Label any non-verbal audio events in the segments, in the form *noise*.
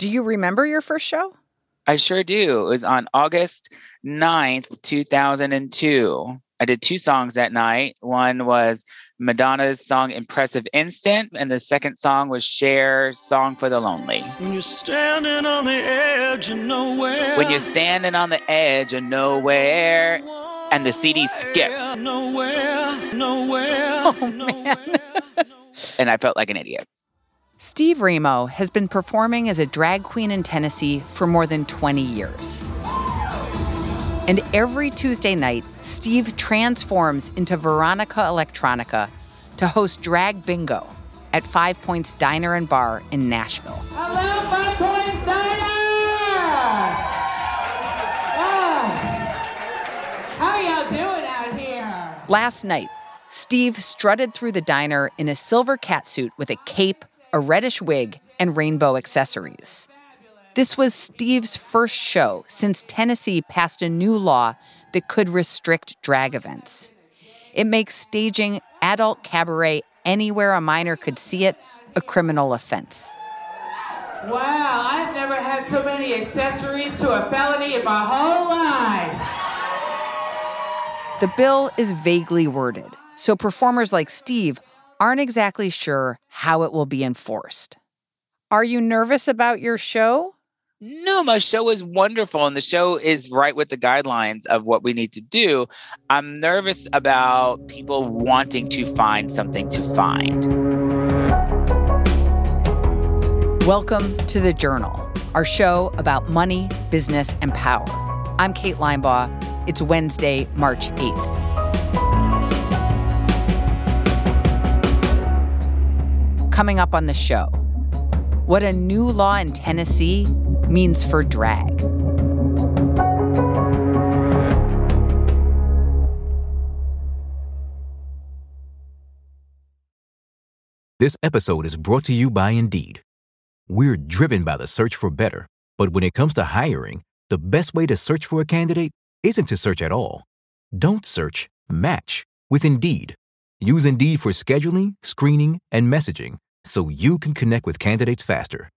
Do you remember your first show? I sure do. It was on August 9th, 2002. I did two songs that night. One was Madonna's song Impressive Instant, and the second song was Cher's Song for the Lonely. When you're standing on the edge of nowhere. When you're standing on the edge of nowhere, and the CD skipped. Nowhere, nowhere. Oh, man. And I felt like an idiot. Steve Raimo has been performing as a drag queen in Tennessee for more than 20 years. And every Tuesday night, Steve transforms into Veronika Electronika to host Drag Bingo at Five Points Diner and Bar in Nashville. Hello, Five Points Diner! Ah. How y'all doing out here? Last night, Steve strutted through the diner in a silver catsuit with a cape, a reddish wig, and rainbow accessories. This was Steve's first show since Tennessee passed a new law that could restrict drag events. It makes staging adult cabaret anywhere a minor could see it a criminal offense. Wow, I've never had so many accessories to a felony in my whole life. The bill is vaguely worded, so performers like Steve aren't exactly sure how it will be enforced. Are you nervous about your show? No, my show is wonderful, and the show is right with the guidelines of what we need to do. I'm nervous about people wanting to find something to find. Welcome to The Journal, our show about money, business, and power. I'm Kate Linebaugh. It's Wednesday, March 8th. Coming up on the show, what a new law in Tennessee means for drag. This episode is brought to you by Indeed. We're driven by the search for better, but when it comes to hiring, the best way to search for a candidate isn't to search at all. Don't search, match with Indeed. Use Indeed for scheduling, screening, and messaging so you can connect with candidates faster.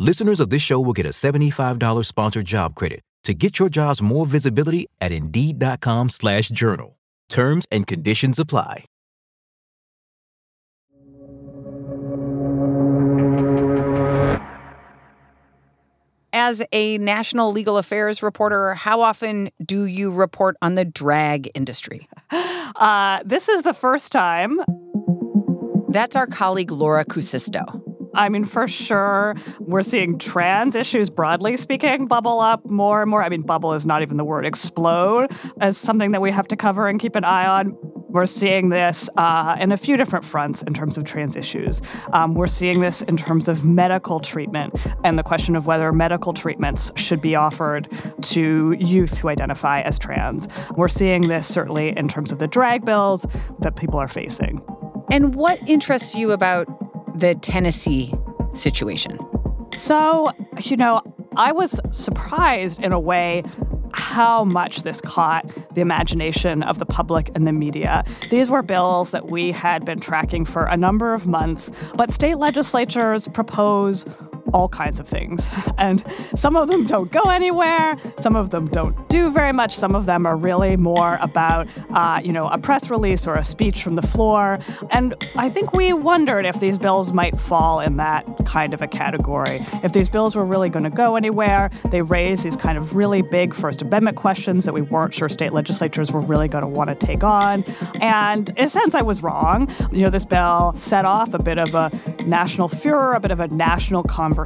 Listeners of this show will get a $75 sponsored job credit to get your jobs more visibility at Indeed.com slash journal. Terms and conditions apply. As a national legal affairs reporter, how often do you report on the drag industry? Uh, this is the first time. That's our colleague Laura Kusisto. I mean, for sure, we're seeing trans issues, broadly speaking, bubble up more and more. I mean, bubble is not even the word, explode as something that we have to cover and keep an eye on. We're seeing this uh, in a few different fronts in terms of trans issues. Um, we're seeing this in terms of medical treatment and the question of whether medical treatments should be offered to youth who identify as trans. We're seeing this certainly in terms of the drag bills that people are facing. And what interests you about the Tennessee situation? So, you know, I was surprised in a way how much this caught the imagination of the public and the media. These were bills that we had been tracking for a number of months, but state legislatures propose all kinds of things. *laughs* And some of them don't go anywhere, some of them don't do very much, some of them are really more about, uh, you know, a press release or a speech from the floor. And I think we wondered if these bills might fall in that kind of a category. If these bills were really going to go anywhere, they raise these kind of really big First Amendment questions that we weren't sure state legislatures were really going to want to take on. And in a sense, I was wrong. You know, this bill set off a bit of a national furor, a bit of a national conversation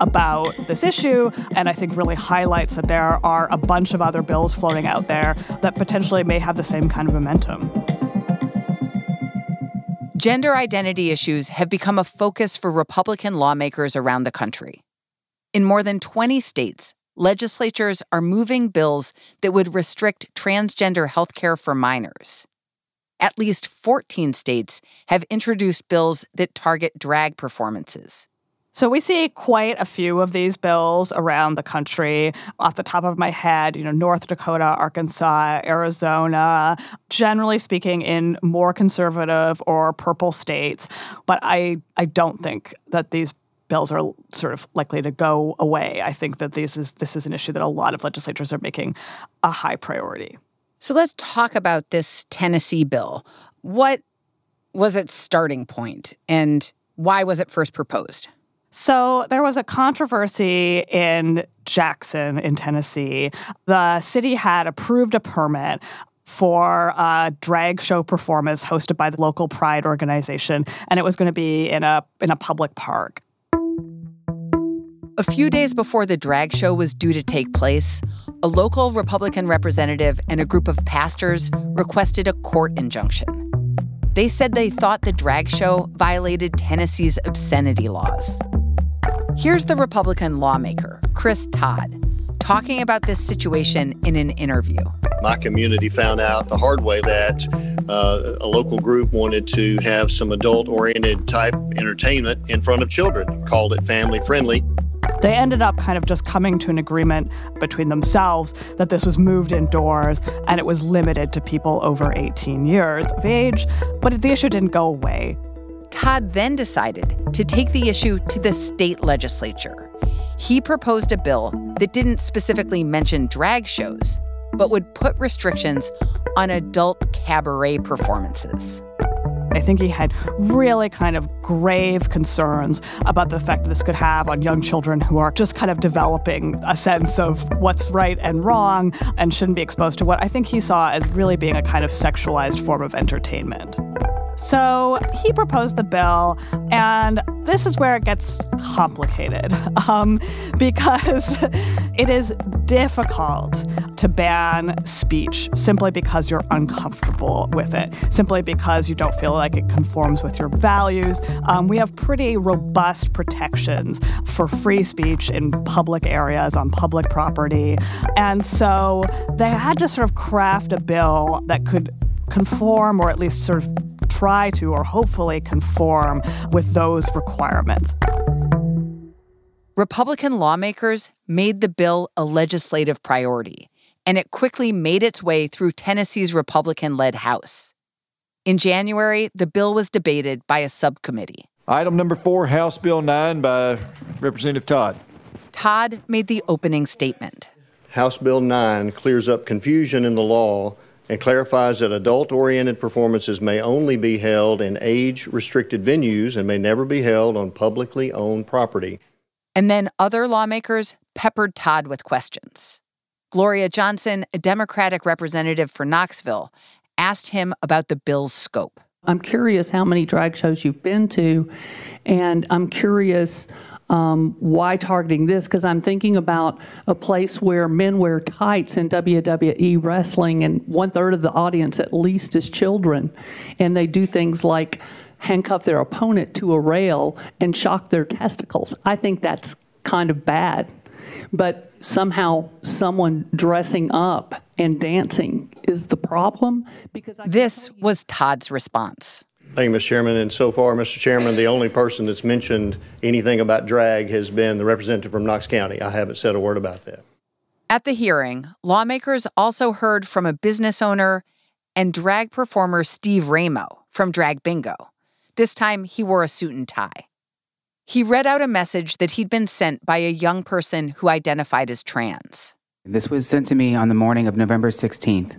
about this issue, and I think really highlights that there are a bunch of other bills floating out there that potentially may have the same kind of momentum. Gender identity issues have become a focus for Republican lawmakers around the country. In more than 20 states, legislatures are moving bills that would restrict transgender health care for minors. At least 14 states have introduced bills that target drag performances. So we see quite a few of these bills around the country. Off the top of my head, you know, North Dakota, Arkansas, Arizona, generally speaking in more conservative or purple states. But I I don't think that these bills are sort of likely to go away. I think that this is this is an issue that a lot of legislatures are making a high priority. So let's talk about this Tennessee bill. What was its starting point and why was it first proposed? So there was a controversy in Jackson, in Tennessee. The city had approved a permit for a drag show performance hosted by the local pride organization, and it was going to be in a in a public park. A few days before the drag show was due to take place, a local Republican representative and a group of pastors requested a court injunction. They said they thought the drag show violated Tennessee's obscenity laws. Here's the Republican lawmaker, Chris Todd, talking about this situation in an interview. My community found out the hard way that uh, a local group wanted to have some adult oriented type entertainment in front of children, called it family friendly. They ended up kind of just coming to an agreement between themselves that this was moved indoors and it was limited to people over 18 years of age, but the issue didn't go away. Todd then decided to take the issue to the state legislature. He proposed a bill that didn't specifically mention drag shows, but would put restrictions on adult cabaret performances. I think he had really kind of grave concerns about the effect this could have on young children who are just kind of developing a sense of what's right and wrong and shouldn't be exposed to what I think he saw as really being a kind of sexualized form of entertainment. So he proposed the bill, and this is where it gets complicated *laughs* um, because *laughs* it is difficult to ban speech simply because you're uncomfortable with it, simply because you don't feel like it conforms with your values. Um, we have pretty robust protections for free speech in public areas on public property. And so they had to sort of craft a bill that could conform or at least sort of try to or hopefully conform with those requirements. Republican lawmakers made the bill a legislative priority, and it quickly made its way through Tennessee's Republican led House. In January, the bill was debated by a subcommittee. Item number four, House Bill 9 by Representative Todd. Todd made the opening statement. House Bill 9 clears up confusion in the law and clarifies that adult oriented performances may only be held in age restricted venues and may never be held on publicly owned property. And then other lawmakers peppered Todd with questions. Gloria Johnson, a Democratic representative for Knoxville, asked him about the bill's scope. I'm curious how many drag shows you've been to, and I'm curious um, why targeting this? Because I'm thinking about a place where men wear tights in WWE wrestling, and one third of the audience at least is children, and they do things like handcuff their opponent to a rail and shock their testicles. I think that's kind of bad. But somehow someone dressing up and dancing is the problem because this was Todd's response. Thank you, Mr. Chairman. And so far, Mr. Chairman, the only person that's mentioned anything about drag has been the representative from Knox County. I haven't said a word about that. At the hearing, lawmakers also heard from a business owner and drag performer Steve Raimo from Drag Bingo. This time, he wore a suit and tie. He read out a message that he'd been sent by a young person who identified as trans. This was sent to me on the morning of November 16th.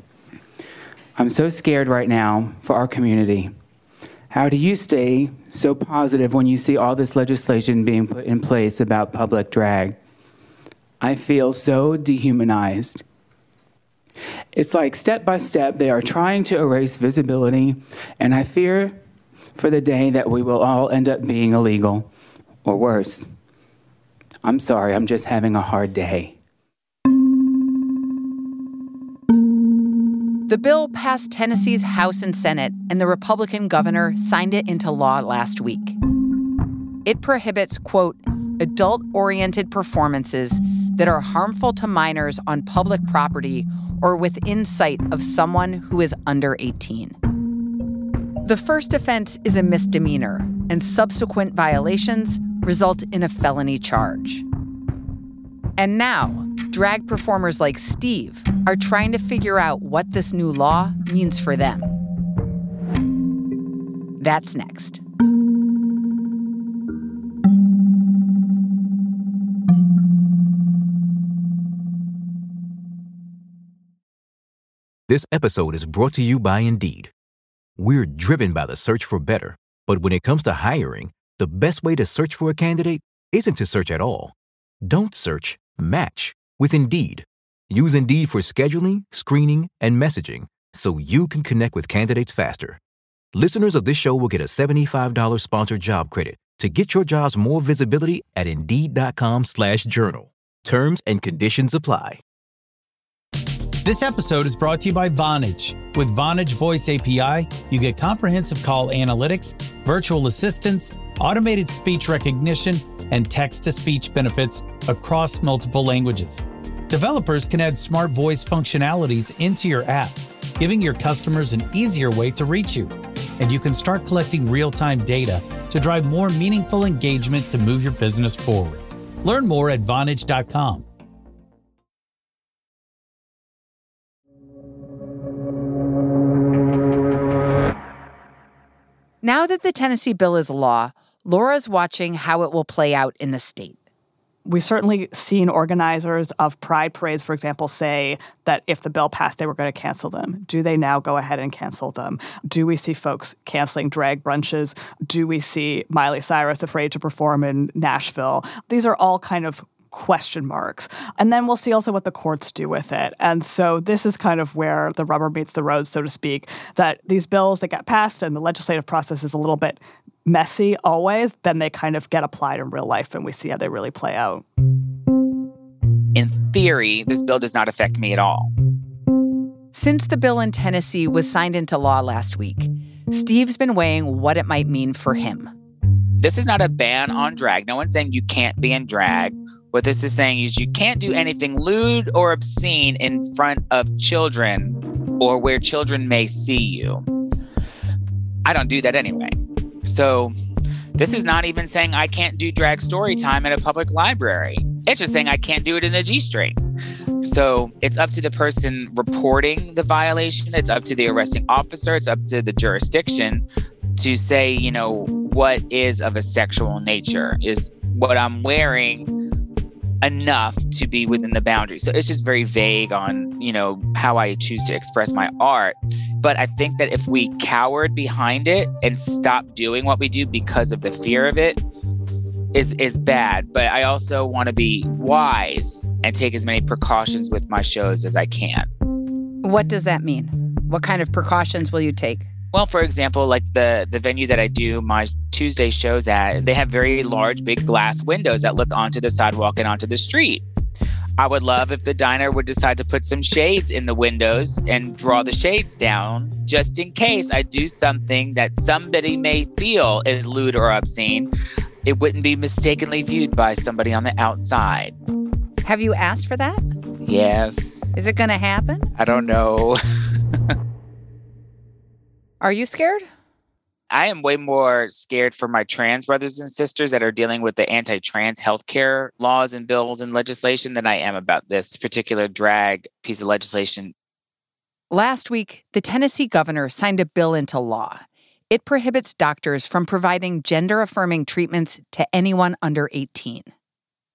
I'm so scared right now for our community. How do you stay so positive when you see all this legislation being put in place about public drag? I feel so dehumanized. It's like step by step, they are trying to erase visibility, and I fear for the day that we will all end up being illegal, or worse. I'm sorry, I'm just having a hard day. The bill passed Tennessee's House and Senate, and the Republican governor signed it into law last week. It prohibits, quote, adult oriented performances that are harmful to minors on public property or within sight of someone who is under 18. The first offense is a misdemeanor, and subsequent violations result in a felony charge. And now, drag performers like Steve are trying to figure out what this new law means for them. That's next. This episode is brought to you by Indeed. We're driven by the search for better, but when it comes to hiring, the best way to search for a candidate isn't to search at all. Don't search, match with Indeed. Use Indeed for scheduling, screening, and messaging so you can connect with candidates faster. Listeners of this show will get a $75 sponsored job credit to get your jobs more visibility at Indeed.com slash journal. Terms and conditions apply. This episode is brought to you by Vonage. With Vonage Voice API, you get comprehensive call analytics, virtual assistants, automated speech recognition, and text to speech benefits across multiple languages. Developers can add smart voice functionalities into your app, giving your customers an easier way to reach you. And you can start collecting real time data to drive more meaningful engagement to move your business forward. Learn more at Vonage.com. Now that the Tennessee bill is law, Laura's watching how it will play out in the state. We've certainly seen organizers of pride parades, for example, say that if the bill passed, they were going to cancel them. Do they now go ahead and cancel them? Do we see folks canceling drag brunches? Do we see Miley Cyrus afraid to perform in Nashville? These are all kind of question marks. And then we'll see also what the courts do with it. And so this is kind of where the rubber meets the road, so to speak, that these bills that get passed and the legislative process is a little bit messy always, then they kind of get applied in real life and we see how they really play out. In theory, this bill does not affect me at all. Since the bill in Tennessee was signed into law last week, Steve's been weighing what it might mean for him. This is not a ban on drag. No one's saying you can't be in drag. What this is saying is you can't do anything lewd or obscene in front of children or where children may see you. I don't do that anyway. So this is not even saying I can't do drag story time at a public library. It's just saying I can't do it in a G string. So it's up to the person reporting the violation. It's up to the arresting officer. It's up to the jurisdiction to say, you know, what is of a sexual nature? Is what I'm wearing enough to be within the boundaries. So it's just very vague on, you know, how I choose to express my art. But I think that if we cowered behind it and stopped doing what we do because of the fear of it, is is bad. But I also want to be wise and take as many precautions with my shows as I can. What does that mean? What kind of precautions will you take? Well, for example, like the the venue that I do my Tuesday shows at, is they have very large, big glass windows that look onto the sidewalk and onto the street. I would love if the diner would decide to put some shades in the windows and draw the shades down just in case I do something that somebody may feel is lewd or obscene. It wouldn't be mistakenly viewed by somebody on the outside. Have you asked for that? Yes. Is it going to happen? I don't know. *laughs* Are you scared? I am way more scared for my trans brothers and sisters that are dealing with the anti trans healthcare laws and bills and legislation than I am about this particular drag piece of legislation. Last week, the Tennessee governor signed a bill into law. It prohibits doctors from providing gender affirming treatments to anyone under 18.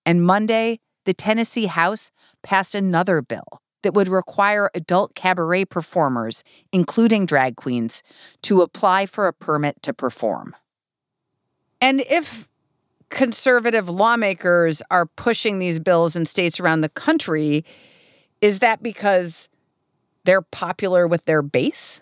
And Monday, the Tennessee House passed another bill that would require adult cabaret performers, including drag queens, to apply for a permit to perform. And if conservative lawmakers are pushing these bills in states around the country, is that because they're popular with their base?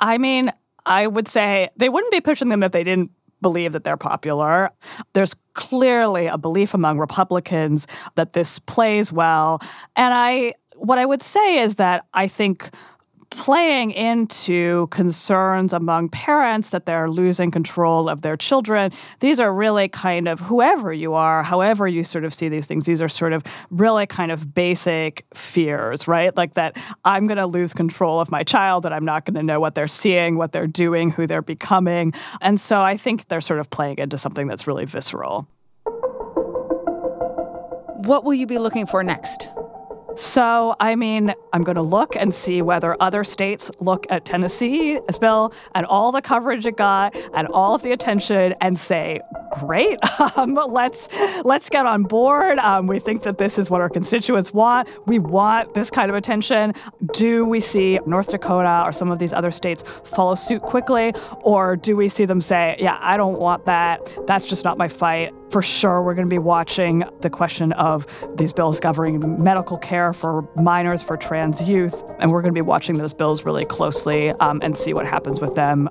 I mean, I would say they wouldn't be pushing them if they didn't believe that they're popular. There's clearly a belief among Republicans that this plays well. And I what I would say is that I think playing into concerns among parents that they're losing control of their children. These are really kind of whoever you are, however you sort of see these things, these are sort of really kind of basic fears, right? Like that I'm going to lose control of my child, that I'm not going to know what they're seeing, what they're doing, who they're becoming. And so I think they're sort of playing into something that's really visceral. What will you be looking for next? So, I mean, I'm going to look and see whether other states look at Tennessee's bill and all the coverage it got and all of the attention and say, great. *laughs* Um, let's let's get on board. Um, we think that this is what our constituents want. We want this kind of attention. Do we see North Dakota or some of these other states follow suit quickly, or do we see them say, "Yeah, I don't want that. That's just not my fight." For sure, we're going to be watching the question of these bills governing medical care for minors, for trans youth, and we're going to be watching those bills really closely um, and see what happens with them.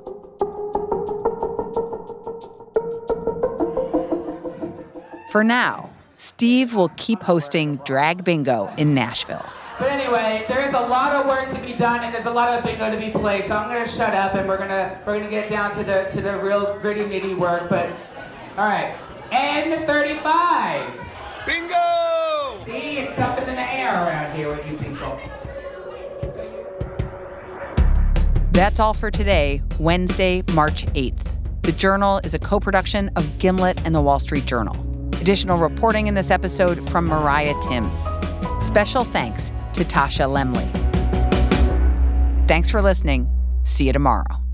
For now, Steve will keep hosting Drag Bingo in Nashville. But anyway, there's a lot of work to be done and there's a lot of bingo to be played. So I'm gonna shut up and we're gonna we're gonna get down to the to the real gritty nitty work. But all right, N35. Bingo! See, it's something in the air around here with you people. That's all for today, Wednesday, March 8th. The Journal is a co production of Gimlet and the Wall Street Journal. Additional reporting in this episode from Mariah Timms. Special thanks to Tasha Lemley. Thanks for listening. See you tomorrow.